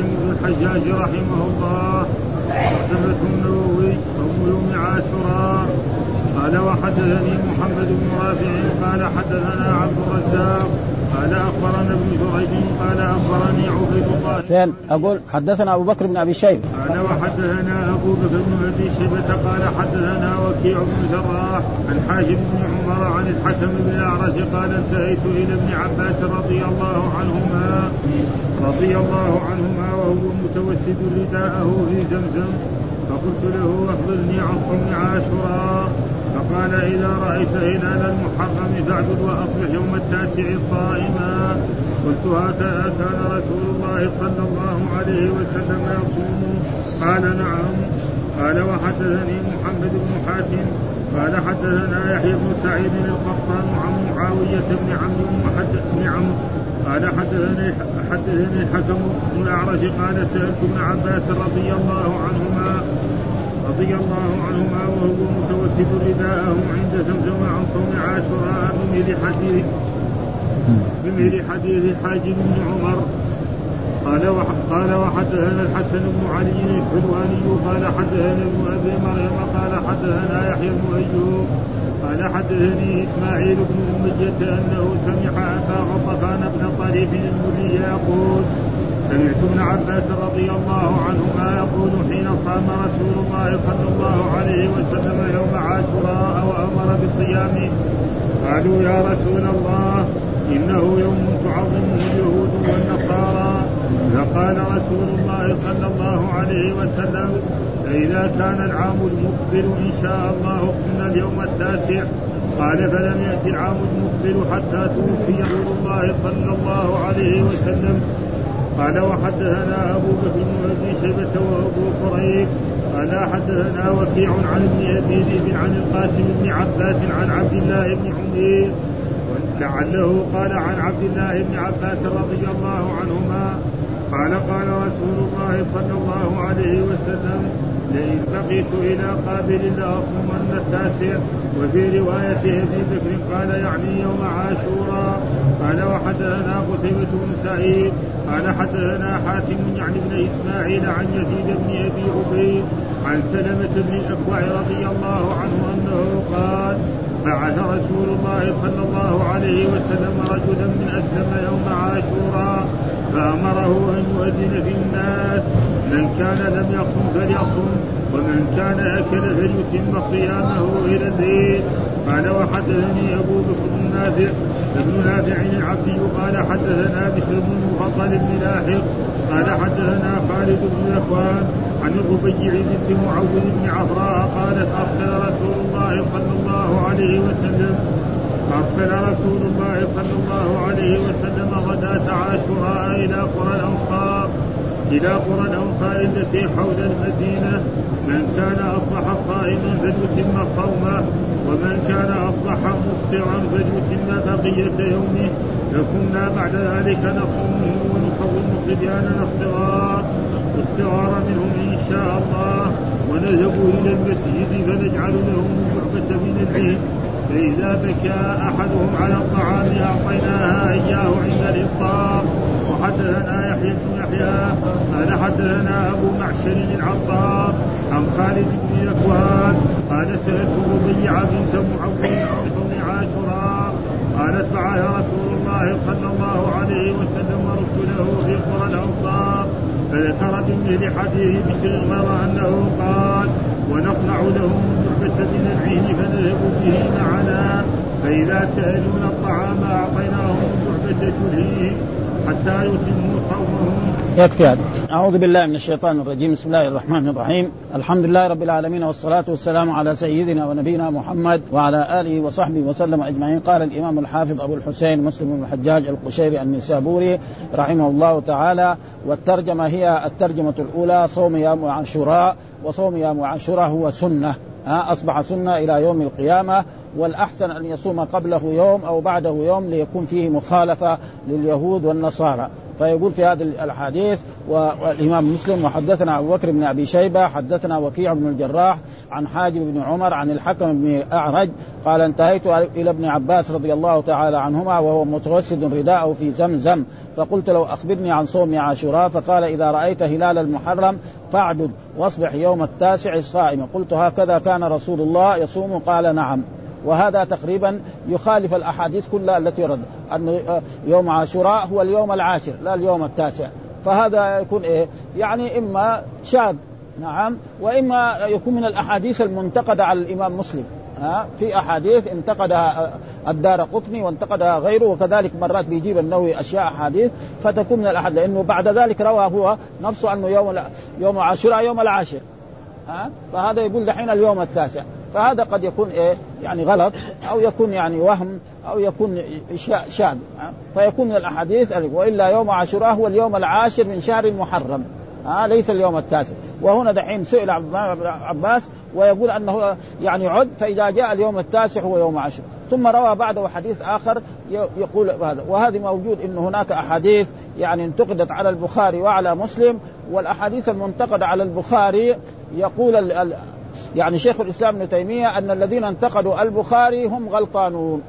مسلم بن الحجاج رحمه الله. حدثته النووي صوم يوم عاشوراء قال وحدثني محمد بن رافع. قال حدثنا عبد الرزاق. قال أخبرنا ابن جريج قال أخبرني عبيد الله فين أقول حدثنا أبو بكر بن أبي شيبة. قال وحدثنا أبو بكر بن أبي شيبة. قال حدثنا وكيع بن جراح. عن حاجب بن عمر عن الحكم بن الاعرج قال انتهيت إلى ابن عباس رضي الله عنهما. رضي الله متوسد رداءه في زمزم. فقلت له أخبرني عن صوم عاشوراء. فقال إذا رأيت هلال المحرم فاعبد وأصبح يوم التاسع صائما. قلت هكذا كان رسول الله صلى الله عليه وسلم يصوم. قال نعم. قال وحدثني محمد بن حاتم. قال حدثنا يحيى بن سعيد القطان عن معاوية بن عمرو بن قال حدثني حدثني الحكم بن الأعرج قال سألت ابن عباس رضي الله عنهما رضي الله عنهما وهو متوسد رداءه عند زمزم عن صوم عاشوراء بمثل حديث بمثل حديث حاجب بن عمر. قال قال وحدثنا الحسن بن علي الحلواني قال حدثنا ابن أبي مريم قال حدثنا يحيى بن أيوب. قال حدثني إسماعيل بن اميه أنه سمع أبا غطفان بن طريف المري يقول سمعت ابن عباس رضي الله عنهما يقول حين صام رسول الله صلى الله عليه وسلم يوم عاشوراء وأمر بالصيام قالوا يا رسول الله إنه يوم تعظمه اليهود والنصارى. فقال رسول الله صلى الله عليه وسلم فإذا كان العام المقبل إن شاء الله قمنا اليوم التاسع. قال فلم يأتي العام المقبل حتى توفي رسول الله صلى الله عليه وسلم. قال وحدثنا أبو بكر بن أبي شيبة وأبو قريب. قال حدثنا وكيع عن ابن ابي ذئب عن القاسم بن عباس عن عبد الله بن عمير. لعله قال عن عبد الله بن عباس رضي الله عنهما. قال قال رسول الله صلى الله عليه وسلم لئن بقيت إلى قابل لاصومن التاسع وفي روايه أبي بكر قال يعني يوم عاشوراء. قال وحدثنا قتيبة بن سعيد قال حدثنا حاتم يعني ابن إسماعيل عن يزيد بن أبي عبيد عن سلمة بن الاكوع رضي الله عنه أنه قال بعث رسول الله صلى الله عليه وسلم رجلا من أسلم يوم عاشوراء. فأمره أن يؤذن في الناس. من كان لم يصم فليصم ومن كان أكل فليتم صيامه إلى الليل قال وحدثني أبو بكر بن نافع ابن نافع العبدي قال حدثنا بشر بن المفضل بن لاحق قال حدثنا خالد بن ذكوان عن الربيع بنت معوذ بن عفراء قالت أرسل رسول الله صلى الله عليه وسلم أرسل رسول الله صلى الله عليه وسلم غداة عاشوراء إلى قرى الأنصار إلى قرى الأنصار التي حول المدينة. من كان أصبح صائما فليتم صومه ومن كان أصبح مفطرا فليتم بقية يومه. فكنا بعد ذلك نصومه ونصوم صبياننا الصغار والصغار منهم إن شاء الله. ونذهب إلى المسجد فنجعل لهم الشعبة من الليل فإذا بكى أحدهم على الطعام أعطيناها إياه عند الإفطار. وحدثنا يحيى بن يحيى قال حدثنا أبو معشر العطار عن خالد بن ذكوان قال سألت ربيع بنت معوذ صوم عاشوراء قالت بعث رسول الله صلى الله عليه وسلم رسله في قرى الأنصار فذكر بمثل حديث بشر غير أنه قال ونصنع لهم من العين فنذهب به معنا. فإذا سألونا الطعام أعطيناهم الجعبة تلهيهم حتى يتموا صومهم. يكفي هذا. أعوذ بالله من الشيطان الرجيم. بسم الله الرحمن الرحيم. الحمد لله رب العالمين والصلاة والسلام على سيدنا ونبينا محمد وعلى آله وصحبه وسلم أجمعين. قال الإمام الحافظ أبو الحسين مسلم بن الحجاج القشيري النسابوري رحمه الله تعالى. والترجمة هي الترجمة الأولى صوم يوم عاشوراء وصوم يوم عاشوراء هو سنة. أصبح سنة إلى يوم القيامة والأحسن أن يصوم قبله يوم أو بعده يوم ليكون فيه مخالفة لليهود والنصارى. فيقول في هذه الأحاديث والإمام مسلم وحدثنا أبو بكر بن أبي شيبة حدثنا وكيع بن الجراح عن حاجب بن عمر عن الحكم بن أعرج قال انتهيت إلى ابن عباس رضي الله تعالى عنهما وهو متوسد رداءه في زمزم فقلت له أخبرني عن صوم عاشوراء فقال إذا رأيت هلال المحرم فاعدد واصبح يوم التاسع صائما قلت هكذا كان رسول الله يصوم؟ قال نعم. وهذا تقريبا يخالف الأحاديث كلها التي ورد أن يوم عاشوراء هو اليوم العاشر لا اليوم التاسع. فهذا يكون إيه؟ يعني إما شاذ نعم وإما يكون من الأحاديث المنتقدة على الإمام مسلم. ها؟ في أحاديث انتقدها الدار قطني وانتقدها غيره وكذلك مرات بيجيب النووي أشياء أحاديث فتكون من الأحاديث. لأنه بعد ذلك روى هو نفسه أنه يوم يوم عاشوراء يوم العاشر. ها؟ فهذا يقول دحين اليوم التاسع. فهذا قد يكون إيه؟ يعني غلط أو يكون يعني وهم أو يكون شاذ فيكون من الأحاديث وإلا يوم عاشوراء هو اليوم العاشر من شهر المحرم ها؟ ليس اليوم التاسع. وهنا دحين سئل عباس ويقول أنه يعني عد فإذا جاء اليوم التاسع هو يوم عاشوراء. ثم روى بعده حديث آخر يقول هذا. وهذه موجود إن هناك أحاديث يعني انتقدت على البخاري وعلى مسلم والأحاديث المنتقدة على البخاري يقول يعني شيخ الإسلام ابن تيمية أن الذين انتقدوا البخاري هم غلطانون.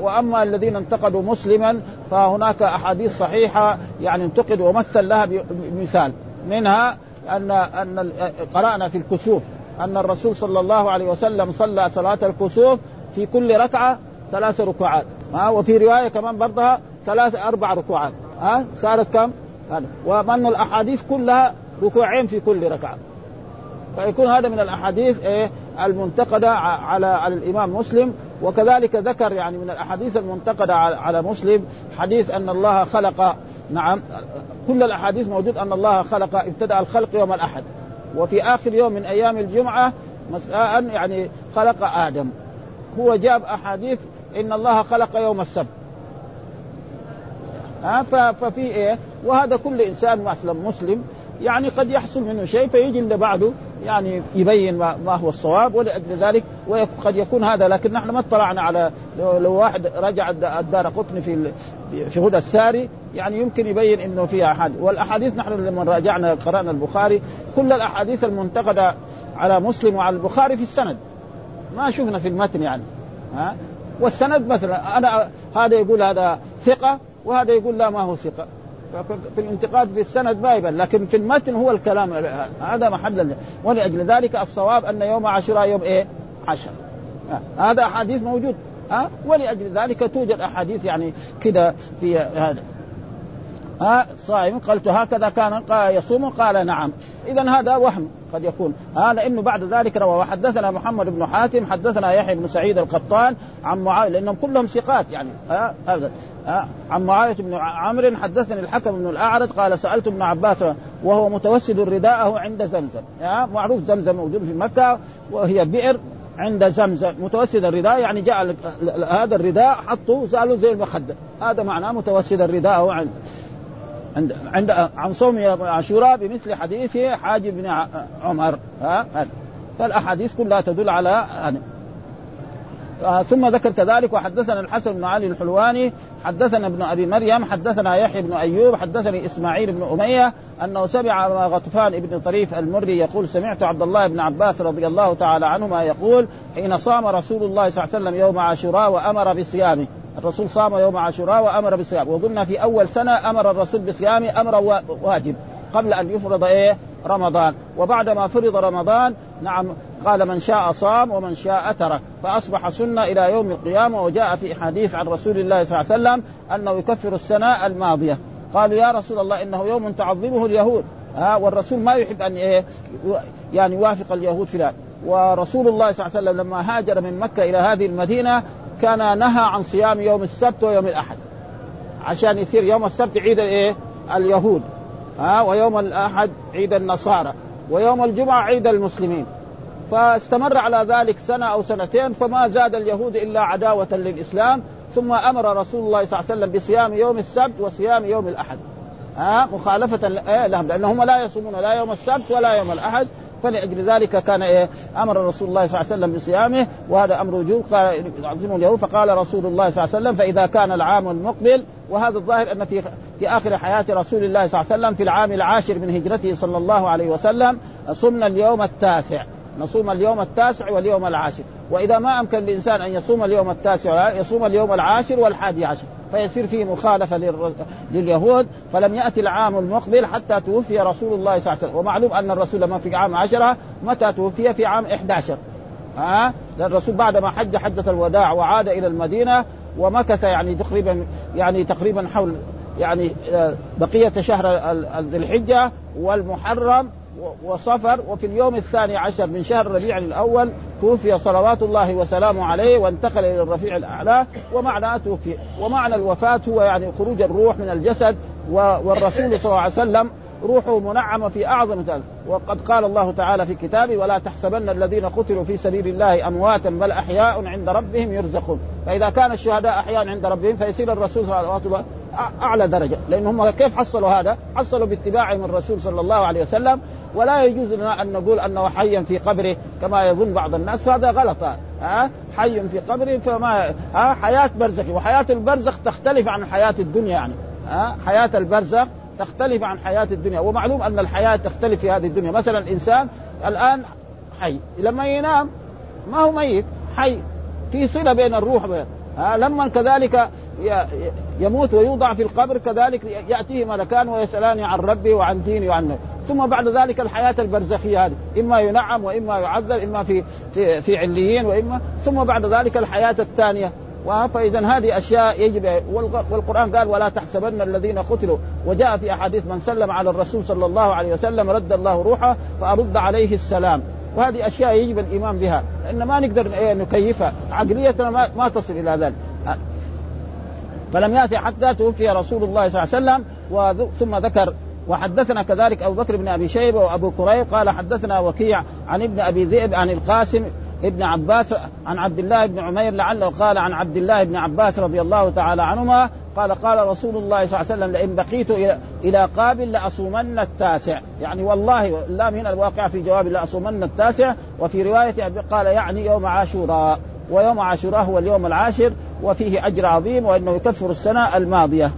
وأما الذين انتقدوا مسلما فهناك أحاديث صحيحة يعني انتقد ومثل لها بمثال. منها ان أن قرأنا في الكسوف أن الرسول صلى الله عليه وسلم صلى صلاة الكسوف في كل ركعة ثلاث ركوعات. ها وفي رواية كمان برضها ثلاث أربع ركوعات. ها صارت كم؟ ومن الأحاديث كلها ركوعين في كل ركعة. فيكون هذا من الأحاديث إيه المنتقدة على على الإمام مسلم وكذلك ذكر يعني من الأحاديث المنتقدة على مسلم حديث أن الله خلق نعم كل الأحاديث موجود أن الله خلق ابتدأ الخلق يوم الأحد. وفي آخر يوم من أيام الجمعة مساء يعني خلق آدم. هو جاب أحاديث إن الله خلق يوم السبت. ها ففي إيه وهذا كل إنسان مثلا مسلم يعني قد يحصل منه شيء فيجي اللي بعده يعني يبين ما هو الصواب ولاجل ذلك وقد يكون هذا لكن نحن ما اطلعنا على لو واحد رجع الدار قطن في في هدى الساري يعني يمكن يبين إنه فيها احاديث والأحاديث نحن لما راجعنا قرأنا البخاري كل الأحاديث المنتقدة على مسلم وعلى البخاري في السند. ما شفنا في المتن يعني. ها؟ والسند مثلا أنا هذا يقول هذا ثقة وهذا يقول لا ما هو ثقة. في الانتقاد في السند ما يبان لكن في المتن هو الكلام هذا محل ولأجل ذلك الصواب أن يوم عاشوراء يوم إيه؟ عشر. هذا أحاديث موجود. ها؟ ولأجل ذلك توجد أحاديث يعني كده في هذا. ها صائم قلت هكذا كان يصوم قال نعم. اذا هذا وهم قد يكون. ها لأنه بعد ذلك روى وحدثنا محمد بن حاتم حدثنا يحيى بن سعيد القطان عن معاوية لأنهم كلهم ثقات يعني ها هذا ها عن معاوية بن عمرو حدثني الحكم بن الأعرج قال سألت ابن عباس وهو متوسد رداءه عند زمزم. معروف زمزم موجود في مكة وهي بئر عند زمزم. متوسد الرداء يعني جاء هذا الرداء حطه سالوا زي المخدة. هذا معناه متوسد الرداء عند. عند عند عن صوم عاشوراء بمثل حديث حاجب بن عمر ها؟ فالأحاديث كلها تدل على آه ثم ذكر كذلك وحدثنا الحسن بن علي الحلواني حدثنا ابن أبي مريم حدثنا يحيى بن أيوب حدثني إسماعيل بن أمية أنه سمع غطفان ابن طريف المري يقول سمعت عبد الله بن عباس رضي الله تعالى عنهما يقول حين صام رسول الله صلى الله عليه وسلم يوم عاشوراء وأمر بصيامه. الرسول صام يوم عاشوراء وأمر بالصيام. وقلنا في أول سنة أمر الرسول بصيام أمر واجب قبل أن يفرض إيه؟ رمضان. وبعد ما فرض رمضان نعم قال من شاء صام ومن شاء ترك. فأصبح سنة إلى يوم القيامة وجاء في حديث عن رسول الله صلى الله عليه وسلم أنه يكفر السنة الماضية. قالوا يا رسول الله إنه يوم تعظمه اليهود. ها والرسول ما يحب أن إيه؟ يعني يوافق اليهود في ذلك. ورسول الله صلى الله عليه وسلم لما هاجر من مكة إلى هذه المدينة كان نهى عن صيام يوم السبت ويوم الأحد. عشان يصير يوم السبت عيد الايه؟ اليهود. ها ويوم الأحد عيد النصارى ويوم الجمعة عيد المسلمين. فاستمر على ذلك سنة أو سنتين فما زاد اليهود إلا عداوة للإسلام ثم أمر رسول الله صلى الله عليه وسلم بصيام يوم السبت وصيام يوم الأحد. ها مخالفة لهم لأنهم لا يصومون لا يوم السبت ولا يوم الأحد. فلأجل ذلك كان إيه أمر رسول الله صلى الله عليه وسلم بصيامه وهذا أمر وجوب. قال يعظمه اليهود فقال رسول الله صلى الله عليه وسلم فإذا كان العام المقبل وهذا الظاهر أن في في آخر حياة رسول الله صلى الله عليه وسلم في العام العاشر من هجرته صلى الله عليه وسلم صمنا اليوم التاسع. نصوم اليوم التاسع واليوم العاشر. وإذا ما أمكن الانسان أن يصوم اليوم التاسع يصوم اليوم العاشر والحادي عشر. فيصير فيه مخالفة لليهود. فلم يأتي العام المقبل حتى توفي رسول الله صلى الله عليه وسلم. ومعلوم أن الرسول لما في عام عشرة متى توفي؟ في عام 11 ها؟ الرسول بعد ما حج حجة الوداع وعاد إلى المدينة ومكث يعني تقريبا يعني تقريبا حول يعني آه، بقية شهر ذي الحجة والمحرم. وصفر وفي اليوم الثاني عشر من شهر ربيع الأول توفي صلوات الله وسلامه عليه وانتقل إلى الرفيع الأعلى ومعنى توفي ومعنى الوفاة هو يعني خروج الروح من الجسد والرسول صلى الله عليه وسلم روحه منعمة في أعظم ذلك. وقد قال الله تعالى في كتابه ولا تحسبن الذين قتلوا في سبيل الله أمواتا بل أحياء عند ربهم يرزقون. فإذا كان الشهداء أحياء عند ربهم فيصير الرسول صلى الله عليه وسلم أعلى درجة. لأن هم كيف حصلوا هذا؟ حصلوا باتباعهم الرسول صلى الله عليه وسلم ولا يجوز لنا أن نقول أنه حي في قبره كما يظن بعض الناس فهذا غلط. ها؟ حي في قبره فما ها؟ حياة برزخ. وحياة البرزخ تختلف عن حياة الدنيا يعني. ها؟ حياة البرزخ تختلف عن حياة الدنيا. ومعلوم أن الحياة تختلف في هذه الدنيا. مثلا الإنسان الآن حي. لما ينام ما هو ميت حي. في صلة بين الروح بين. ها؟ لما كذلك يموت ويوضع في القبر كذلك يأتيه ملكان ويسألان عن ربه وعن دينه وعن ثم بعد ذلك الحياة البرزخية هذه. إما ينعم وإما يعذب إما في في, في عليين وإما ثم بعد ذلك الحياة الثانية. فاذا هذه أشياء يجب والقرآن قال ولا تحسبن الذين قتلوا. وجاء في أحاديث من سلم على الرسول صلى الله عليه وسلم رد الله روحه فأرد عليه السلام. وهذه أشياء يجب الإيمان بها. لأن ما نقدر نكيفها. عقليتنا ما, ما تصل إلى ذلك. فلم يأتي حتى توفي رسول الله صلى الله عليه وسلم ثم ذكر وحدثنا كذلك أبو بكر بن أبي شيبة وأبو كريب قال حدثنا وكيع عن ابن أبي ذئب عن القاسم ابن عباس عن عبد الله بن عمير لعله قال عن عبد الله بن عباس رضي الله تعالى عنهما قال قال رسول الله صلى الله عليه وسلم لئن بقيت إلى قابل لأصومن التاسع. يعني والله اللام هنا الواقع في جواب لأصومن التاسع وفي رواية قال يعني يوم عاشوراء. ويوم عاشوراء هو اليوم العاشر وفيه أجر عظيم وإنه يكفر السنة الماضية.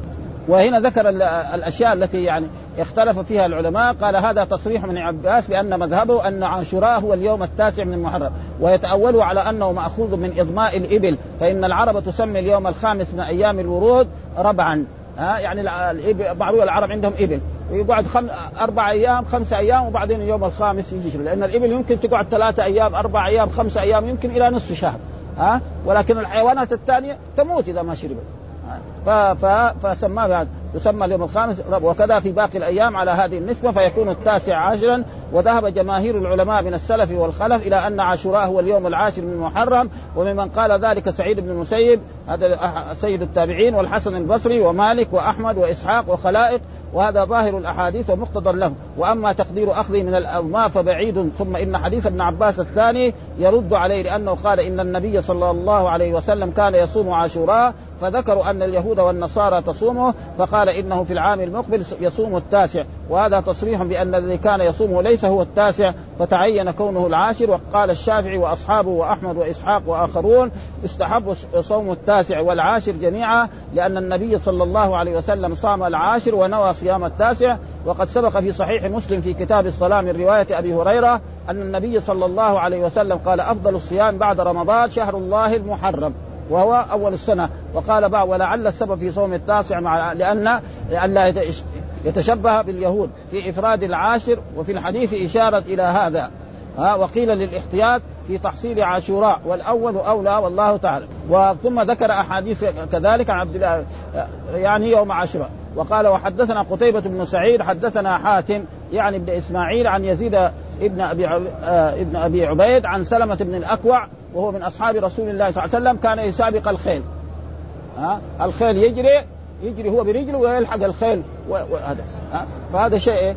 وهنا ذكر الأشياء التي يعني اختلف فيها العلماء قال هذا تصريح من عباس بأن مذهبه أن عاشوراء هو اليوم التاسع من المحرم ويتاولوا على أنه مأخوذ من إضماء الإبل فإن العرب تسمي اليوم الخامس من أيام الورود ربعا. ها؟ يعني بعض العرب عندهم إبل ويقعد خم... أربع أيام خمسة أيام وبعدين اليوم الخامس يجي لأن الإبل يمكن تقعد ثلاثة أيام أربع أيام خمسة أيام يمكن إلى نصف شهر. ها؟ ولكن الحيوانات الثانية تموت إذا ما شربت. فسماه بعد يسمى اليوم الخامس وكذا في باقي الأيام على هذه النسبة فيكون التاسع عاشرا وذهب جماهير العلماء من السلف والخلف إلى أن عاشوراء هو اليوم العاشر من محرم وممن قال ذلك سعيد بن المسيب هذا سيد التابعين والحسن البصري ومالك وأحمد وإسحاق وخلائق وهذا ظاهر الأحاديث ومقتضى له وأما تقدير اخذه من الاضماء فبعيد ثم إن حديث ابن عباس الثاني يرد عليه لأنه قال إن النبي صلى الله عليه وسلم كان يصوم عاشوراء فذكروا أن اليهود والنصارى تصومه فقال إنه في العام المقبل يصوم التاسع. وهذا تصريح بأن الذي كان يصومه ليس هو التاسع فتعين كونه العاشر. وقال الشافعي وأصحابه وأحمد وإسحاق وآخرون استحب صوم التاسع والعاشر جميعا لأن النبي صلى الله عليه وسلم صام العاشر ونوى صيام التاسع. وقد سبق في صحيح مسلم في كتاب الصلاة من رواية أبي هريرة أن النبي صلى الله عليه وسلم قال أفضل الصيام بعد رمضان شهر الله المحرم. وهو أول السنة. وقال بعض ولعل السبب في صوم التاسع مع لأن لئلا يتشبه باليهود. في إفراد العاشر وفي الحديث إشارة إلى هذا. ها وقيل للإحتياط في تحصيل عاشوراء. والأول أولى والله تعالى. وثم ذكر أحاديث كذلك عن عبد الله يعني يوم عاشوراء. وقال وحدثنا قتيبة بن سعيد حدثنا حاتم يعني ابن إسماعيل عن يزيد ابن أبي آه، ابن أبي عبيد عن سلمة بن الأكوع وهو من أصحاب رسول الله صلى الله عليه وسلم كان يسابق الخيل. ها؟ الخيل يجري يجري هو برجله ويلحق الخيل وهذا ها؟ فهذا شيء إيه؟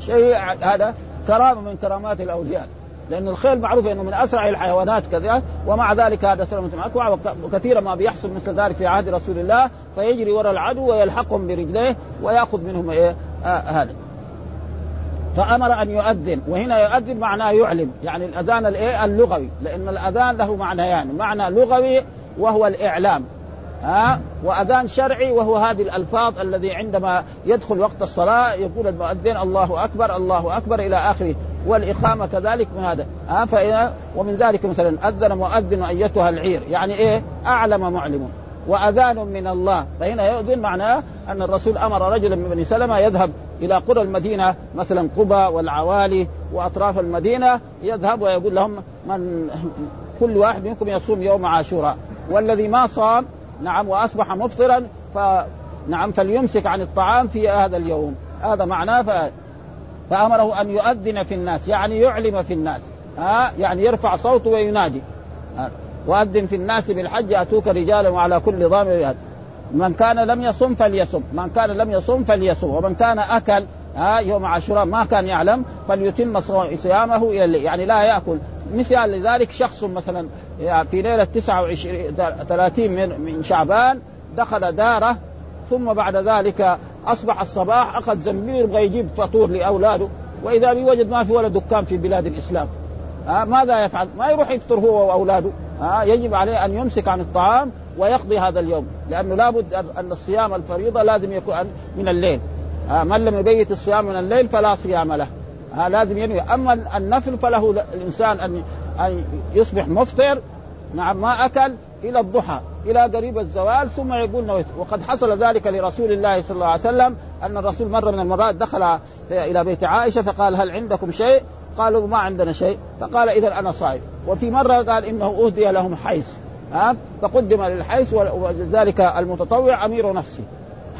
شيء هذا كرامة من كرامات الأولياء. لأن الخيل معروف أنه من أسرع الحيوانات كذا ومع ذلك هذا سلمة أكوع وكثيرا ما بيحصل مثل ذلك في عهد رسول الله فيجري وراء العدو ويلحقهم برجليه ويأخذ منهم إيه؟ آه هذا. فأمر أن يؤذن وهنا يؤذن معناه يعلم يعني الأذان الإيه؟ اللغوي لأن الأذان له معنيان يعني معنى لغوي وهو الإعلام ها؟ وأذان شرعي وهو هذه الألفاظ الذي عندما يدخل وقت الصلاة يقول المؤذن الله أكبر الله أكبر إلى آخره والإقامة كذلك من هذا ها؟ ومن ذلك مثلا أذن مؤذن أيتها العير يعني إيه؟ أعلم معلم وأذان من الله فهنا يؤذن معناه أن الرسول أمر رجلا من بني سلمة يذهب إلى قرى المدينة مثلا قبى والعوالي وأطراف المدينة يذهب ويقول لهم من كل واحد منكم يصوم يوم عاشوراء. والذي ما صام نعم وأصبح مفطرا ف نعم فليمسك عن الطعام في هذا اليوم. هذا معناه ف... فأمره أن يؤذن في الناس يعني يعلم في الناس. ها يعني يرفع صوته وينادي. وأذن في الناس بالحج أتوك رجالا وعلى كل ضامر. من كان لم يصم فليصم. من كان لم يصم فليصم. ومن كان أكل ها يوم عاشوراء ما كان يعلم فليتم صيامه إلى الليل. يعني لا يأكل. مثال لذلك شخص مثلا في ليلة 29 30 من من شعبان دخل دارة ثم بعد ذلك أصبح الصباح أخذ زنبير يبغى يجيب فطور لأولاده وإذا بيوجد ما في ولا دكان في بلاد الإسلام. ها ماذا يفعل؟ ما يروح يفطر هو وأولاده. ها يجب عليه أن يمسك عن الطعام ويقضي هذا اليوم لأنه لابد أن الصيام الفريضة لازم يكون من الليل. ها من لم يبيت الصيام من الليل فلا صيام له. ها لازم ينوي. أما النفل فله الإنسان ان أن يصبح مفطر نعم ما أكل إلى الضحى إلى قريب الزوال ثم يقول نويت. وقد حصل ذلك لرسول الله صلى الله عليه وسلم أن الرسول مره من المرات دخل إلى بيت عائشة فقال هل عندكم شيء؟ قالوا ما عندنا شيء. فقال اذا أنا صائم. وفي مرة قال إنه أهدي لهم حيث. ها؟ فقدم للحيث ولذلك المتطوع أمير نفسه.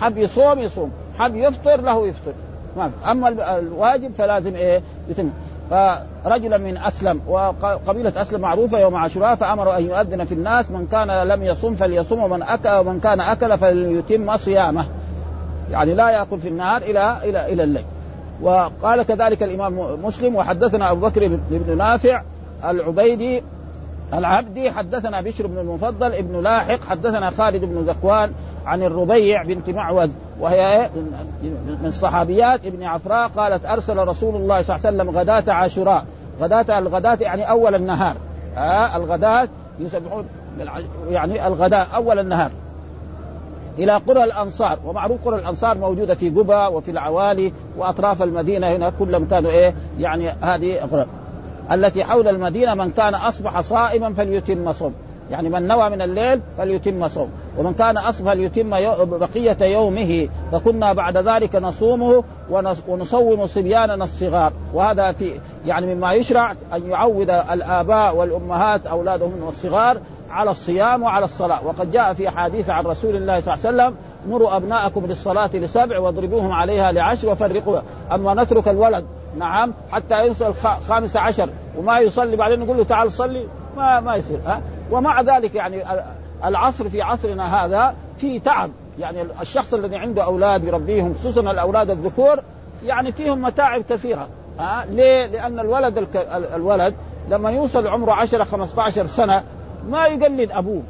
حب يصوم يصوم حب يفطر له يفطر. ما أما الواجب فلازم إيه؟ يتم. فرجلا من أسلم وقبيلة أسلم معروفة يوم عاشوراء فامروا أن يؤذن في الناس. من كان لم يصم فليصم ومن اكل ومن كان أكل فليتم صيامه. يعني لا يأكل في النهار إلى إلى إلى الليل. وقال كذلك الإمام مسلم وحدثنا أبو بكر بن نافع العبيدي العبدي حدثنا بشر بن المفضل ابن لاحق حدثنا خالد بن ذكوان عن الربيع بنت معوذ وهي من الصحابيات. ابن عفراء قالت أرسل رسول الله صلى الله عليه وسلم غداة عاشوراء. غداة الغداة يعني أول النهار. آه الغداة يسبحون يعني الغداء أول النهار. إلى قرى الأنصار ومعروف قرى الأنصار موجودة في قبى وفي العوالي وأطراف المدينة هنا كلهم كانوا إيه؟ يعني هذه قرى. التي حول المدينة من كان أصبح صائما فليتم صوم. يعني من نوى من الليل فليتم صوم. ومن كان أصبح ليتم بقية يومه فكنا بعد ذلك نصومه ونصوم صبياننا الصغار. وهذا في يعني مما يشرع أن يعود الآباء والأمهات أولادهم الصغار على الصيام وعلى الصلاة. وقد جاء في حديث عن رسول الله صلى الله عليه وسلم مروا أبناءكم للصلاة لسبع واضربوهم عليها لعشر وفرقوا أما نترك الولد نعم حتى يوصل خامس عشر وما يصلي بعدين نقول له تعال صلي ما ما يصير ها؟ ومع ذلك يعني العصر في عصرنا هذا في تعب. يعني الشخص الذي عنده أولاد يربيهم خصوصا الأولاد الذكور يعني فيهم متاعب كثيرة ها؟ ليه؟ لأن الولد الولد لما يوصل عمره 10 15 سنة ما يقلد أبوه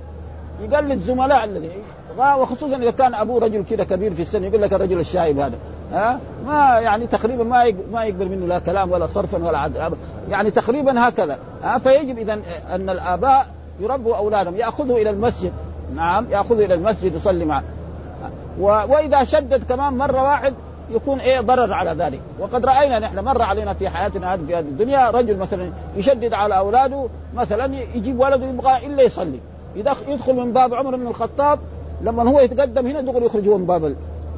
يقلد زملاء الذي وخصوصا إذا كان أبوه رجل كذا كبير في السن يقول لك الرجل الشايب هذا. ها؟ ما يعني تقريبا ما ما يقبل منه لا كلام ولا صرفا ولا عدل. يعني تقريبا هكذا. ها؟ فيجب اذا أن الآباء يربوا أولادهم. يأخذوا إلى المسجد. نعم يأخذوا إلى المسجد يصلي معه. وإذا شدد كمان مرة واحد يكون إيه ضرر على ذلك. وقد رأينا نحن مر علينا في حياتنا هذه في هذه الدنيا رجل مثلا يشدد على أولاده مثلا يجيب ولده يبغى إلا يصلي. يدخل من باب عمر بن الخطاب لما هو يتقدم هنا دغري يخرج هو من باب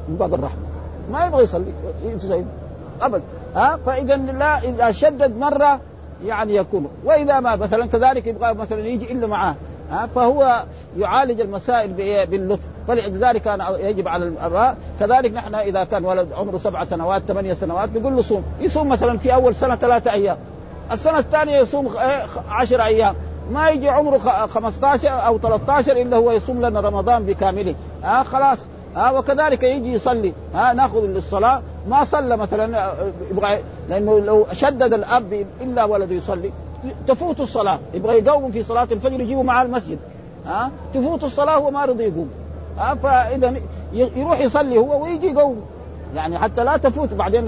من باب الرحمة. ما يبغى يصلي ابدا ها؟ فإذا لا إذا شدد مرة يعني يكون. وإذا ما مثلا كذلك يبغى مثلا يجي إلا معاه. ها؟ فهو يعالج المسائل باللطف. فلذلك كان يجب على الأباء كذلك نحن إذا كان ولد عمره سبع سنوات ثمانية سنوات نقول له صوم. يصوم مثلا في أول سنة ثلاثة أيام. السنة الثانية يصوم عشر أيام. ما يجي عمره 15 أو 13 إلا هو يصوم لنا رمضان بكامله. ها؟ خلاص. ها وكذلك يجي يصلي. ها ناخذ للصلاة. ما صلى مثلا يبغى لأنه لو شدد الأب إلا ولده يصلي. تفوت الصلاة. يبغى يقوم في صلاة الفجر يجيبه مع المسجد. ها تفوت الصلاة وما رضي يقوم. ها فإذا يروح يصلي هو ويجي يقوم. يعني حتى لا تفوت بعدين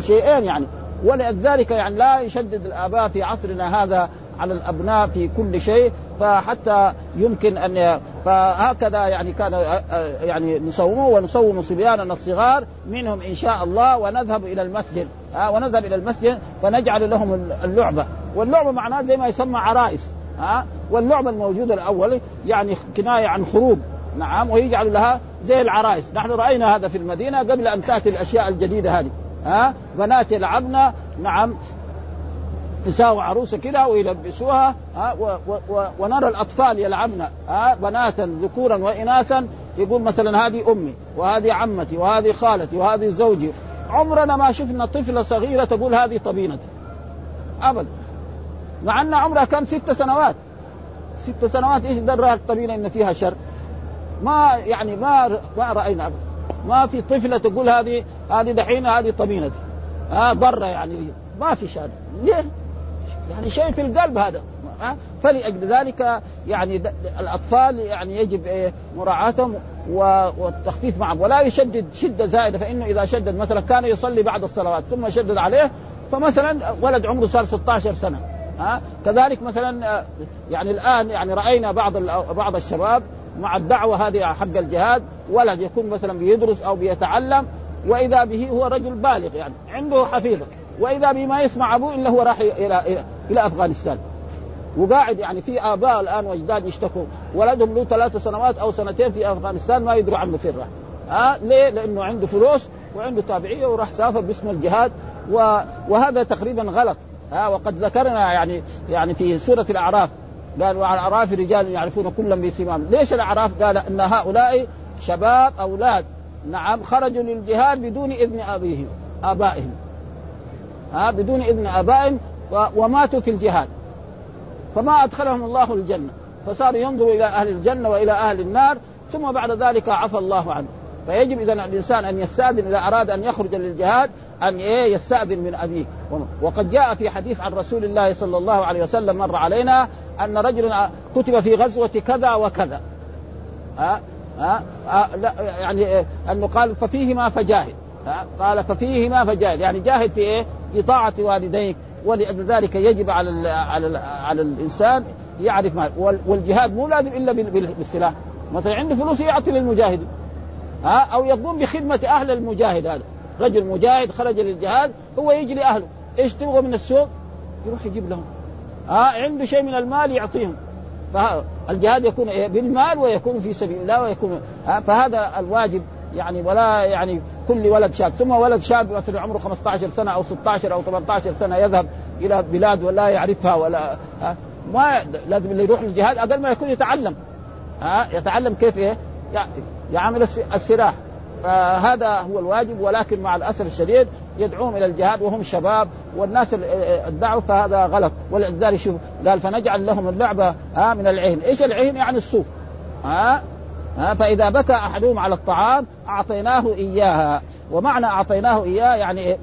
شيئين يعني. ولذلك يعني لا يشدد الآباء في عصرنا هذا على الأبناء في كل شيء فحتى يمكن أن فهكذا يعني كان يعني نصومه ونصوم صبياننا الصغار منهم إن شاء الله ونذهب إلى المسجد. ونذهب إلى المسجد فنجعل لهم اللعبة. واللعبة معناها زي ما يسمى عرائس. ها واللعبة الموجودة الأول يعني كناية عن خروج. نعم ويجعل لها زي العرائس. نحن رأينا هذا في المدينة قبل أن تأتي الأشياء الجديدة هذه. ها بنات يلعبن. نعم يساووا عروسه كده ويلبسوها ها و و ونرى الأطفال يلعبن ها بناتا ذكورا وإناثا يقول مثلا هذه أمي وهذه عمتي وهذه خالتي وهذه زوجي. عمرنا ما شفنا طفلة صغيرة تقول هذه طبينتي. ابدا مع أن عمرها كم ست سنوات. ست سنوات إيش درها الطبينة إن فيها شر؟ ما يعني ما ما رأينا. ابدا ما في طفلة تقول هذه هذه دحين هذه طبينتي. ها ضره يعني ما في شر. ليه؟ يعني شيء في القلب هذا. فلأجل ذلك يعني الأطفال يعني يجب إيه مراعاتهم والتخفيف معهم. ولا يشدد شدة زائدة فإنه إذا شدد مثلا كان يصلي بعد الصلوات ثم شدد عليه فمثلا ولد عمره صار 16 سنة. ها؟ كذلك مثلا يعني الآن يعني رأينا بعض بعض الشباب مع الدعوة هذه حق الجهاد ولد يكون مثلا بيدرس أو بيتعلم وإذا به هو رجل بالغ يعني عنده حفيظة. وإذا بما يسمع أبوه إلا هو راح إلى إلى, أفغانستان. وقاعد يعني في آباء الآن وأجداد يشتكوا. ولدهم له ثلاث سنوات أو سنتين في أفغانستان ما يدروا عنه فين راح ها ليه؟ لأنه عنده فلوس وعنده تابعيه وراح سافر باسم الجهاد. و... وهذا تقريبا غلط. ها وقد ذكرنا يعني يعني في سورة الأعراف. قال وعلى الاعراف رجال يعرفون كلا بسمام ليش الأعراف؟ قال إن هؤلاء شباب أولاد. نعم خرجوا للجهاد بدون إذن أبيهم آبائهم. ها بدون إذن أبائهم. وماتوا في الجهاد. فما أدخلهم الله الجنة. فصار ينظر إلى أهل الجنة وإلى أهل النار ثم بعد ذلك عفى الله عنه. فيجب اذا الإنسان أن يستأذن إذا أراد أن يخرج للجهاد أن إيه يستأذن من أبيه. وقد جاء في حديث عن رسول الله صلى الله عليه وسلم مر علينا أن رجلا كتب في غزوة كذا وكذا. ها؟ ها, لا يعني انه قال ففيهما فجاهد. قال ففيهما فجاهد. يعني جاهد في إيه؟ بطاعة والديك ولذلك يجب على ال على ال على الإنسان يعرف ما والجهاد مو لازم إلا بالسلاح. مثلا عنده فلوس يعطي للمجاهد. ها؟ أو يقوم بخدمة أهل المجاهد هذا. رجل مجاهد خرج للجهاد هو يجي لأهله. إيش تبغى من السوق؟ يروح يجيب لهم. ها؟ عنده شيء من المال يعطيهم. فالجهاد يكون بالمال ويكون في سبيل الله ويكون فهذا الواجب. يعني ولا يعني كل ولد شاب ثم ولد شاب مثلا عمره 15 سنة أو 16 أو 18 سنة يذهب إلى بلاد ولا يعرفها ولا ها؟ ما لازم اللي يروح للجهاد أقل ما يكون يتعلم ها؟ يتعلم كيف إيه؟ يعمل السلاح. فهذا هو الواجب ولكن مع الأسف الشديد يدعوهم إلى الجهاد وهم شباب والناس الدعوه فهذا غلط. ولذلك شوف قال فنجعل لهم اللعبة ها من العين، إيش العين؟ يعني الصوف ها؟ ها فإذا بكى أحدهم على الطعام أعطيناه إياها. ومعنى أعطيناه اياه يعني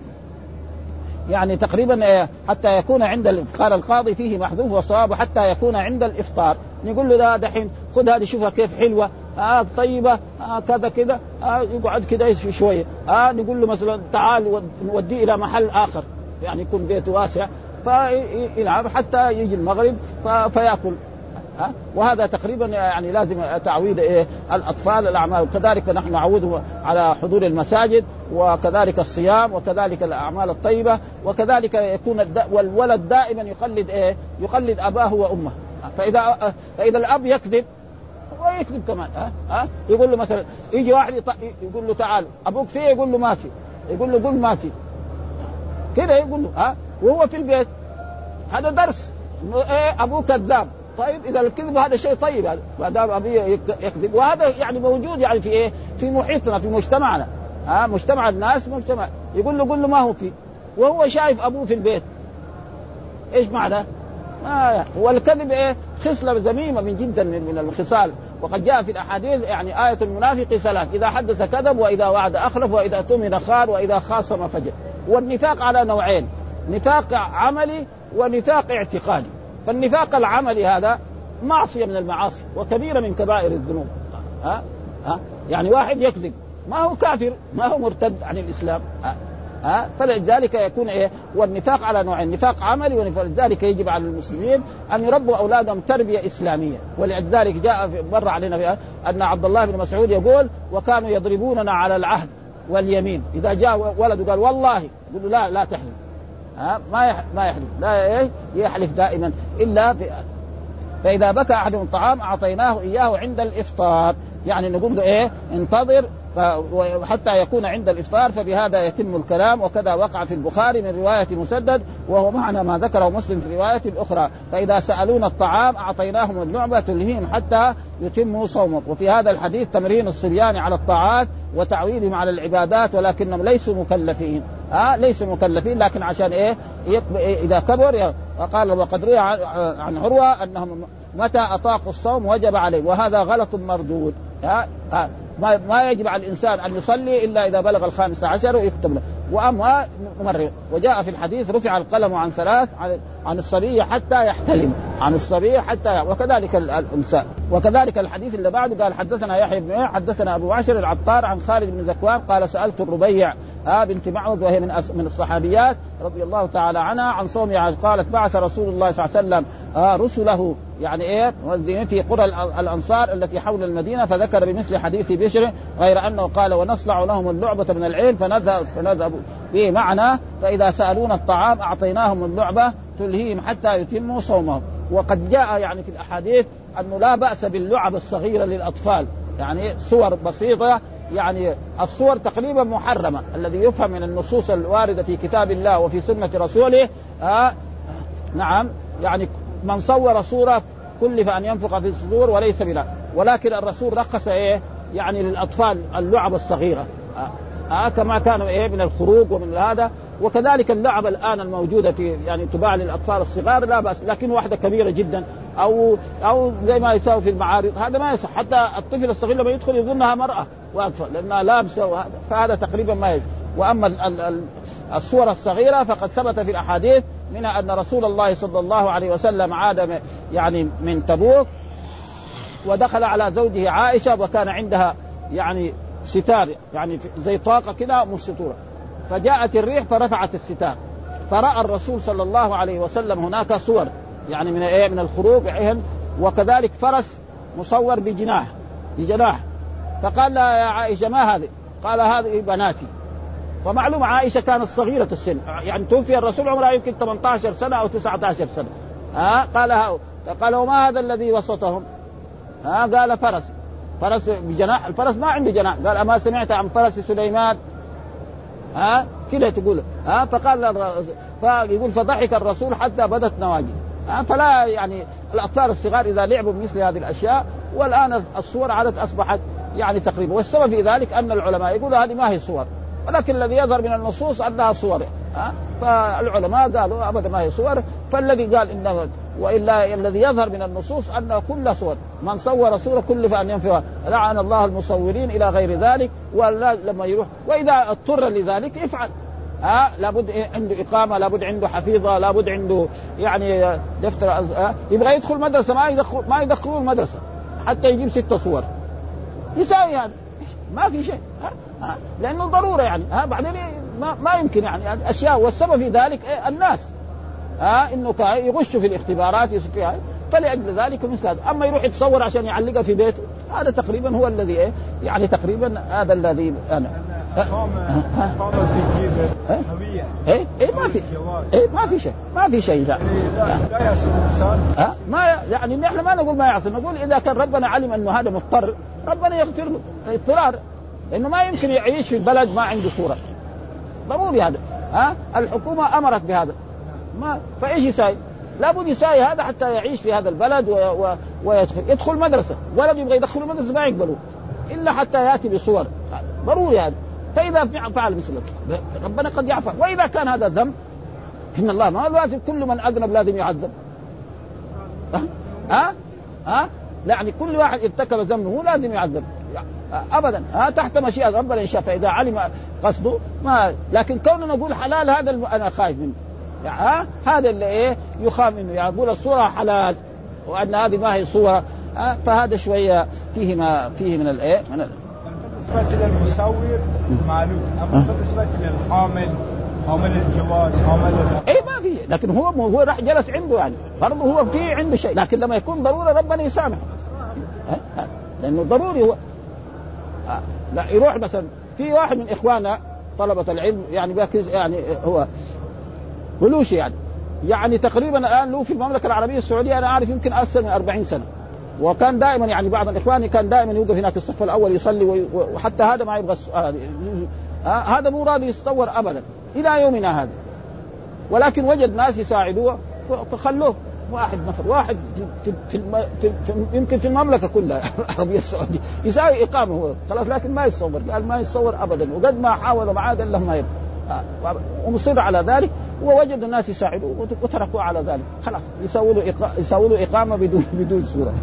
يعني تقريبا إيه، حتى يكون عند قال القاضي فيه محذوف وصواب حتى يكون عند الإفطار. نقول له ده دحين خذ هذه شوفها كيف حلوة. آه طيبة. آه كذا كذا. آه يقعد كذا شوية. آه نقول له مثلا تعال نوديه إلى محل آخر. يعني يكون بيته واسع. فيلعب حتى يجي المغرب. فيأكل. ها؟ وهذا تقريبا يعني لازم تعويد إيه؟ الأطفال الأعمال. وكذلك نحن نعودهم على حضور المساجد وكذلك الصيام وكذلك الأعمال الطيبة وكذلك يكون والولد دائما يقلد إيه؟ يقلد أباه وأمه. فإذا فإذا الأب يكذب ويكذب كمان ها؟ ها؟ يقول له مثلا يجي واحد يقول له تعال أبوك فيه؟ يقول له ما في. يقول له قل ما في. كذا يقول له ها؟ وهو في البيت. هذا درس. إيه؟ أبوه كذاب. طيب؟ إذا الكذب هذا شيء طيب هذا ما دام أبي يكذب. وهذا يعني موجود يعني في إيه؟ في محيطنا في مجتمعنا. ها مجتمع الناس مجتمع. يقول له قل له ما هو فيه. وهو شايف أبوه في البيت. إيش معنى؟ ما والكذب إيه؟ خصلة ذميمه من جدا من الخصال. وقد جاء في الأحاديث يعني آية المنافق ثلاث. إذا حدث كذب وإذا وعد أخلف وإذا اؤتمن خان وإذا خاصم فجر. والنفاق على نوعين. نفاق عملي ونفاق اعتقادي. فالنفاق العملي هذا معصية من المعاصي وكبيرة من كبائر الذنوب. ها؟ ها؟ يعني واحد يكذب. ما هو كافر ما هو مرتد عن الإسلام. ها؟ ها؟ فلذلك يكون إيه؟ والنفاق على نوعين نفاق عملي ولذلك يجب على المسلمين أن يربوا أولادهم تربية إسلامية. ولذلك جاء مر علينا أن عبد الله بن مسعود يقول وكانوا يضربوننا على العهد واليمين. إذا جاء ولد وقال والله. يقول لا لا تحلف ها؟ ما ما يحلف لا إيه؟ يحلف دائما. إلا في فإذا بكى أحدهم الطعام أعطيناه إياه عند الإفطار. يعني نقول له إيه؟ انتظر حتى يكون عند الإفطار فبهذا يتم الكلام. وكذا وقع في البخاري من رواية مسدد وهو معنى ما ذكره مسلم في رواية أخرى. فإذا سألونا الطعام أعطيناهم اللعبة تلهيهم حتى يتموا صومهم وفي هذا الحديث تمرين الصبيان على الطاعات وتعويدهم على العبادات ولكنهم ليسوا مكلفين. ها آه ليسوا مكلفين لكن عشان إيه؟ إذا كبر وقال وقد روي عن عروة أنهم متى أطاقوا الصوم وجب عليه وهذا غلط مردود. ها ها ما ما يجب على الإنسان أن يصلي إلا إذا بلغ الخامس عشر ويكتب له. وأما ممرر وجاء في الحديث رفع القلم عن ثلاث عن, الصبي حتى يحتلم عن الصبي حتى وكذلك الانثى وكذلك الحديث اللي بعده قال حدثنا يحيى بن حدثنا أبو عشر العطار عن خالد بن زكوان قال سألت الربيع آه بنت معوذ وهي من من الصحابيات رضي الله تعالى عنها عن صوم قالت بعث رسول الله صلى الله عليه وسلم آه رسله يعني إيه؟ في قرى الأنصار التي حول المدينة فذكر بمثل حديث بشر غير أنه قال ونصنع لهم اللعبة من العين فنذهب فنذهب به معنا فإذا سألونا الطعام أعطيناهم اللعبة تلهيهم حتى يتموا صومهم. وقد جاء يعني في الأحاديث انه لا بأس باللعب الصغيرة للأطفال يعني صور بسيطة يعني الصور تقريبا محرمة. الذي يفهم من النصوص الواردة في كتاب الله وفي سنة رسوله آه نعم يعني من صور صورة كلف أن ينفق في الصدور وليس بلا. ولكن الرسول رخص إيه؟ يعني للأطفال اللعب الصغيرة. آه, آه كما كانوا إيه؟ من الخروج ومن هذا. وكذلك اللعب الآن الموجودة في يعني تباع للأطفال الصغار لا بأس لكن واحدة كبيرة جدا. أو أو زي ما يساوي في المعارض. هذا ما يصح. حتى الطفل الصغير لما يدخل يظنها مرأة واطفال لأنها لابسة وهذا فهذا تقريبا ما يجب وأما الصور الصغيرة فقد ثبت في الأحاديث منها أن رسول الله صلى الله عليه وسلم عاد يعني من تبوك ودخل على زوجه عائشة وكان عندها يعني ستار يعني زي طاقة كده مستورة. فجاءت الريح فرفعت الستار. فرأى الرسول صلى الله عليه وسلم هناك صور. يعني من إيه؟ من الخروج عهن وكذلك فرس مصور بجناح بجناح. فقال لها يا عائشة ما هذه؟ قال هذه بناتي. ومعلوم عائشة كانت صغيرة السن. يعني توفي الرسول عمرها يمكن 18 سنة أو 19 سنة. ها؟ قال قال وما هذا الذي وسطهم؟ ها؟ قال فرس. فرس بجناح. الفرس ما عنده جناح. قال أما سمعت عن فرس سليمان؟ ها؟ كذا تقول. ها؟ فقال فيقول فضحك الرسول حتى بدت نواجذ فلا يعني الاطفال الصغار إذا لعبوا بمثل هذه الأشياء والآن الصور عادت أصبحت يعني تقريبا. والسبب في ذلك أن العلماء يقولوا هذه ما هي صور. ولكن الذي يظهر من النصوص أنها صور. فالعلماء قالوا ابدا ما هي صور. فالذي قال انه وإلا الذي يظهر من النصوص انه كل صور من صور صورة كلف ان ينفرها لعن الله المصورين إلى غير ذلك ولا لما يروح. وإذا اضطر لذلك يفعل. ها لابد عنده إقامة لابد عنده حفيظة لابد عنده يعني دفتر آه يبغى يدخل مدرسة ما يدخل ما يدخلوه المدرسة حتى يجيب ست صور. يساوي هذا. ما في شيء. ها ها لأنه ضرورة يعني. ها بعدين ما, ما يمكن يعني. اشياء والسبب في ذلك إيه الناس. ها إنه يغشوا في الاختبارات فيها فلأجل ذلك مثل هذا. أما يروح يتصور عشان يعلقها في بيته هذا تقريبا هو الذي إيه يعني تقريبا هذا الذي أنا. إيه؟ إيه؟ ما في. إيه؟ ما في شيء. ما في شيء لا. الانسان ما يعني نحن ما نقول ما يعصي. نقول إذا كان ربنا علم أنه هذا مضطر ربنا يغفر له. اضطرار. لأنه ما يمكن يعيش في البلد ما عنده صورة. ضروري هذا. ها؟ الحكومة أمرت بهذا. ما فإيش يساوي؟ لابد يساوي هذا حتى يعيش في هذا البلد و... و... ويدخل يدخل مدرسة. ولد يبغى يدخل المدرسة ما يقبلوه إلا حتى يأتي بصور. ضروري هذا. فإذا فعل مثل ربنا قد يعفى وإذا كان هذا ذنب إن الله ما لازم كل من أذنب لازم يعذب. ها؟ ها, ها؟ يعني كل واحد ارتكب ذنبه لازم يعذب. ابدا. ها؟ تحت مشيئة ربنا إن شاء فإذا علم قصده ما لكن كوننا نقول حلال هذا أنا خايف منه. يعني ها؟ هذا اللي إيه؟ يخاف منه. يقول الصورة حلال وأن هذه ما هي صورة. فهذا شوية فيه ما فيه من الايه من بالنسبة للمسوق معلوم. أما بالنسبة للحامل حامل الجواز حامل إي ما في. لكن هو هو راح جلس عنده يعني. برضه هو في عنده شيء. لكن لما يكون ضرورة ربنا يسامح لأنه ضروري هو. لا يروح مثلا في واحد من إخواننا طلبة العلم يعني يعني هو بلوشي يعني. يعني تقريبا الآن له في المملكة العربية السعودية أنا اعرف يمكن أكثر من 40 سنة. وكان دائما يعني بعض الاخوان كان دائما يوقف هناك في الصف الأول يصلي وحتى هذا ما يبغى السؤال آه هذا مو راضي يتصور ابدا إلى يومنا هذا. ولكن وجد ناس يساعدوه فخلوه. واحد نفر واحد في, في, في, في يمكن في المملكة كلها العربيه السعودية. يساوي إقامة هو خلاص لكن ما يتصور. قال ما يتصور ابدا. وقد ما حاول معاد إلا ما يبقى آه، ومصر على ذلك. ووجد الناس يساعدوه وتركوه على ذلك. خلاص يسووا له يسووا له إقامة بدون بدون صوره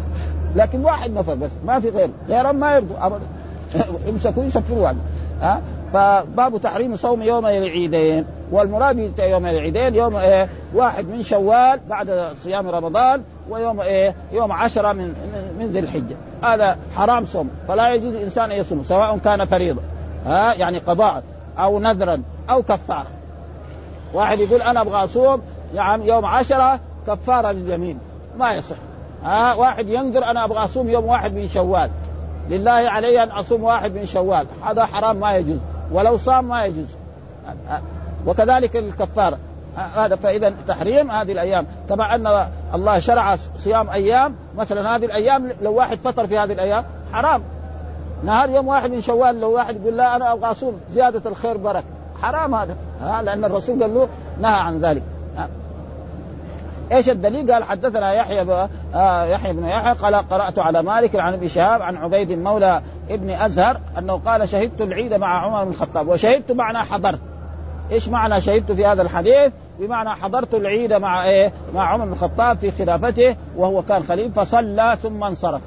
لكن واحد نفر بس ما في غيره. غيرهم ما يرضوا. ابدا. يمسكوا يسفروا عنه ها؟ فباب تحريم صوم يوم العيدين. والمراد يوم العيدين يوم إيه؟ واحد من شوال بعد صيام رمضان ويوم إيه؟ يوم عشرة من من ذي الحجة. هذا حرام صوم. فلا يجوز الإنسان أن يصوم سواء كان فريضة. ها؟ يعني قضاء أو نذرا أو كفارة. واحد يقول أنا أبغى أصوم يعني يوم عشرة كفارة لليمين. ما يصح. ها واحد ينذر أنا أبغى أصوم يوم واحد من شوال. لله علي أن أصوم واحد من شوال. هذا حرام ما يجوز. ولو صام ما يجوز. وكذلك الكفارة. هذا فإذا تحريم هذه الأيام. كما أن الله شرع صيام أيام. مثلا هذه الأيام لو واحد فطر في هذه الأيام حرام. نهار يوم واحد من شوال لو واحد يقول لا أنا أبغى أصوم. زيادة الخير بركة. حرام هذا. ها لأن الرسول قال له نهى عن ذلك. إيش الدليل؟ قال حدثنا يحيى ب... آه يحيى بن يحيى قال قرأت على مالك عن أبي شهاب عن عبيد مولى ابن أزهر أنه قال شهدت العيد مع عمر بن الخطاب وشهدت معنى حضرت. إيش معنى شهدت في هذا الحديث؟ بمعنى حضرت العيد مع إيه؟ مع عمر بن الخطاب في خلافته وهو كان خليفه فصلى ثم انصرف.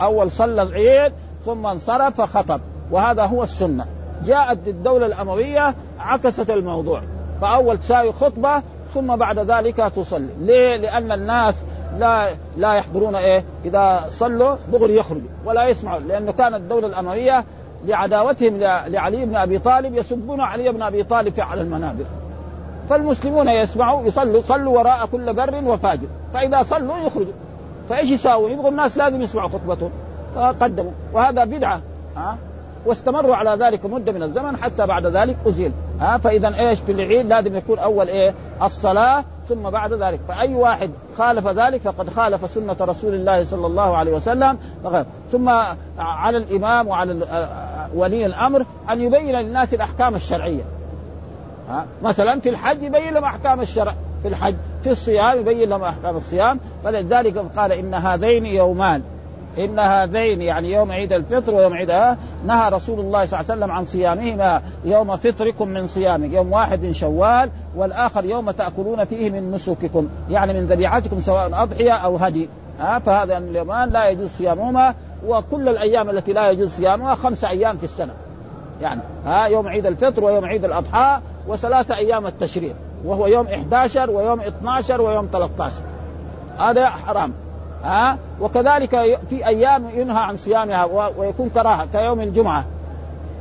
أول صلى العيد ثم انصرف فخطب. وهذا هو السنة. جاءت الدولة الأموية عكست الموضوع. فأول تساوي خطبة ثم بعد ذلك تصلي. ليه؟ لأن الناس لا لا يحضرون إيه؟ إذا صلوا دغري يخرجوا ولا يسمعوا لأنه كانت الدولة الأموية لعداوتهم لعلي بن أبي طالب يسبون علي بن أبي طالب على المنابر. فالمسلمون يسمعوا يصلوا صلوا وراء كل بر وفاجر. فإذا صلوا يخرجوا. فإيش يساووا يبغوا الناس لازم يسمعوا خطبتهم. فقدموا. وهذا بدعة. ها؟ واستمروا على ذلك مدة من الزمن حتى بعد ذلك أزيل. ها فإذا إيش؟ في العيد لازم يكون أول إيه؟ الصلاة ثم بعد ذلك. فأي واحد خالف ذلك فقد خالف سنة رسول الله صلى الله عليه وسلم. ثم على الإمام وعلى ولي الأمر أن يبين للناس الأحكام الشرعية. ها مثلا في الحج يبين لهم أحكام الشرع. في الحج في الصيام يبين لهم أحكام الصيام. فلذلك قال إن هذين يومان. إن هذين يعني يوم عيد الفطر ويوم عيد نهى رسول الله صلى الله عليه وسلم عن صيامهما يوم فطركم من صيامه يوم واحد من شوال والآخر يوم تأكلون فيه من نسككم يعني من ذبيحتكم سواء أضحية أو هدي. ها فهذا اليومان لا يجوز صيامهما وكل الأيام التي لا يجوز صيامها خمسه أيام في السنة. يعني ها يوم عيد الفطر ويوم عيد الأضحى وثلاثه أيام التشريق وهو يوم 11 ويوم 12 ويوم 13 هذا حرام. ها؟ وكذلك في أيام ينهى عن صيامها ويكون كراهه كيوم الجمعة.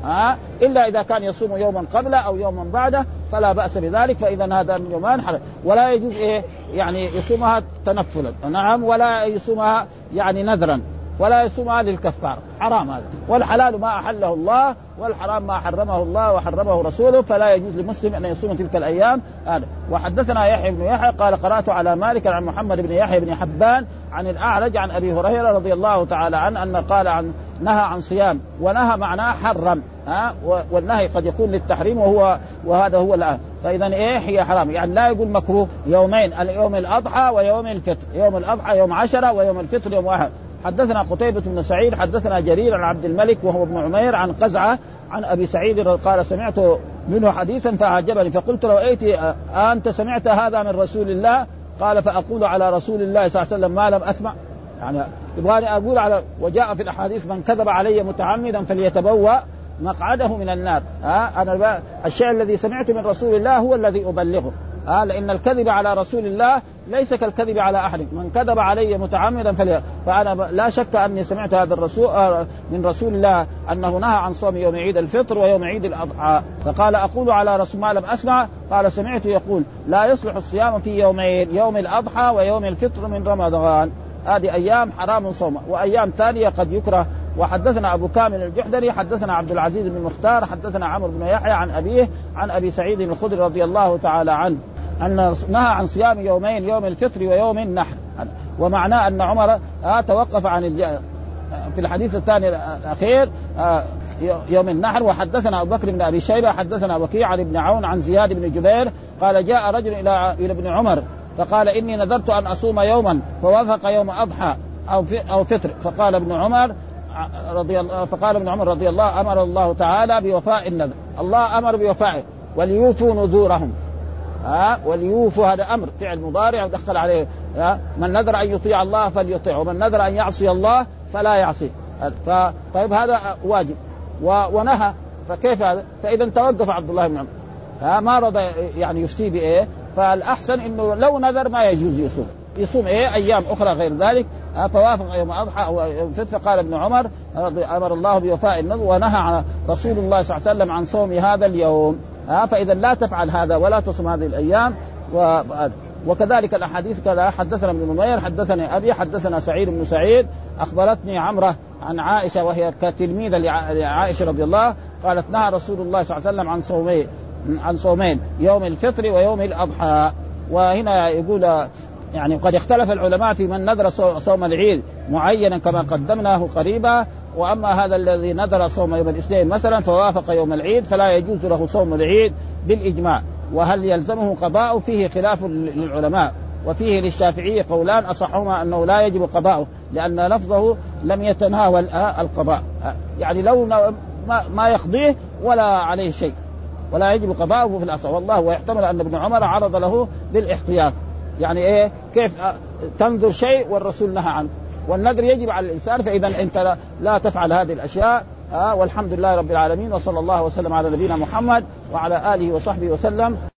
ها؟ إلا إذا كان يصوم يوما قبله أو يوما بعده فلا بأس بذلك فإذا هذا اليومان حرام. ولا يجوز إيه؟ يعني يصومها تنفلا. نعم ولا يصومها يعني نذرا. ولا يصومها للكفار حرام هذا. والحلال ما أحله الله والحرام ما حرمه الله وحرمه رسوله فلا يجوز لمسلم أن يصوم تلك الأيام هذا وحدثنا يحيى بن يحيى قال قرأت على مالك عن محمد بن يحيى بن حبان عن الأعرج عن أبي هريرة رضي الله تعالى عنه أن قال عن نهى عن صيام ونهى معناه حرم ها؟ والنهي قد يكون للتحريم وهو وهذا هو الان فاذا إيه هي حرام؟ يعني لا يقول مكروه يومين يوم الأضحى ويوم الفطر يوم الأضحى يوم عشرة ويوم الفطر يوم واحد. حدثنا قتيبة بن سعيد حدثنا جرير عن عبد الملك وهو ابن عمير عن قزعة عن أبي سعيد قال سمعت منه حديثا فأعجبني فقلت له أيتي أنت سمعت هذا من رسول الله؟ قال فأقول على رسول الله صلى الله عليه وسلم ما لم أسمع. يعني تبغاني أقول على وجاء في الأحاديث من كذب علي متعمدا فليتبوأ مقعده من النار. ها أنا الشيء الذي سمعته من رسول الله هو الذي أبلغه. آه لإن الكذب على رسول الله ليس كالكذب على أحد. من كذب علي متعمدا فلي فأنا لا شك أني سمعت هذا الرسول آه من رسول الله أنه نهى عن صوم يوم عيد الفطر ويوم عيد الأضحى. فقال أقول على رسول ما لم أسمع. قال سمعت. يقول لا يصلح الصيام في يومين يوم الأضحى ويوم الفطر من رمضان. هذه أيام حرام صومها وأيام ثانية قد يكره. وحدثنا أبو كامل الجحدري حدثنا عبد العزيز بن مختار حدثنا عمرو بن يحيى عن أبيه عن أبي سعيد الخدري رضي الله تعالى عنه. أن نهى عن صيام يومين يوم الفطر ويوم النحر. ومعناه أن عمر آه توقف عن الج... في الحديث الثاني الأخير آه يوم النحر. وحدثنا أبو بكر بن أبي شيبة حدثنا وكيع عن ابن عون عن زياد بن جبير قال جاء رجل إلى إلى ابن عمر فقال إني نذرت أن أصوم يوما فوافق يوم أضحى أو أو فطر. فقال ابن عمر رضي الله فقال ابن عمر رضي الله أمر الله تعالى بوفاء النذر. الله أمر بوفائه وليوفوا نذورهم. ها وليوفوا هذا أمر فعل مضارع ودخل عليه ها من نذر أن يطيع الله فليطيع ومن نذر أن يعصي الله فلا يعصي طيب هذا واجب ونهى فكيف هذا؟ فإذا توقف عبد الله بن عمر ها ما رضى يعني يفتي بإيه؟ فالأحسن إنه لو نذر ما يجوز يصوم يصوم إيه أيام أخرى غير ذلك فوافق يوم اضحى أو فتح قال ابن عمر أمر الله بوفاء النذر ونهى رسول الله صلى الله عليه وسلم عن صوم هذا اليوم ها فإذا لا تفعل هذا ولا تصوم هذه الأيام و وكذلك الأحاديث كذا حدثنا ابن نمير حدثني أبي حدثنا سعيد بن سعيد أخبرتني عمرة عن عائشة وهي كتلميذة لعائشة رضي الله قالت نهى رسول الله صلى الله عليه وسلم عن صومين عن صومين يوم الفطر ويوم الأضحى. وهنا يقول يعني قد اختلف العلماء في من نذر صوم العيد معينا كما قدمناه قريبا وأما هذا الذي نذر صوم يوم الاثنين مثلا فوافق يوم العيد فلا يجوز له صوم العيد بالإجماع. وهل يلزمه قضاء فيه خلاف للعلماء وفيه للشافعية قولان أصحهما أنه لا يجب قضاؤه لأن لفظه لم يتناول القضاء. يعني لو ما يقضيه ولا عليه شيء ولا يجب قضاؤه في الأصل والله ويحتمل أن ابن عمر عرض له بالإحتياط. يعني إيه؟ كيف؟ تنظر شيء والرسول نهى عنه. والنذر يجب على الإنسان فإذا أنت لا تفعل هذه الأشياء آه والحمد لله رب العالمين وصلى الله وسلم على نبينا محمد وعلى آله وصحبه وسلم.